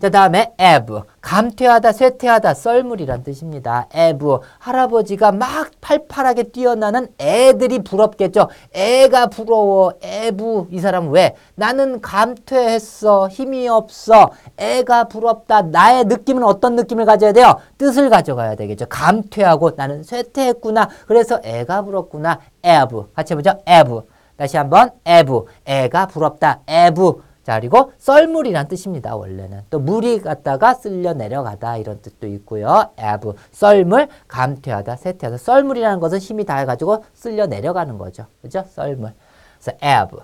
자, 다음에 ebb. 감퇴하다, 쇠퇴하다, 썰물이란 뜻입니다. ebb. 할아버지가 막 팔팔하게 뛰어노는 애들이 부럽겠죠. 애가 부러워. ebb. 이 사람은 왜? 나는 감퇴했어. 힘이 없어. 애가 부럽다. 나의 느낌은 어떤 느낌을 가져야 돼요? 뜻을 가져가야 되겠죠. 감퇴하고 나는 쇠퇴했구나. 그래서 애가 부럽구나. ebb. 같이 해보죠. ebb. 다시 한번 ebb. 애가 부럽다. ebb. 자, 그리고 썰물이란 뜻입니다. 원래는. 또 물이 갔다가 쓸려 내려가다 이런 뜻도 있고요. ebb. 썰물, 감퇴하다, 쇠퇴하다. 썰물이라는 것은 힘이 다해가지고 쓸려 내려가는 거죠. 그죠? 썰물. 그래서 에브.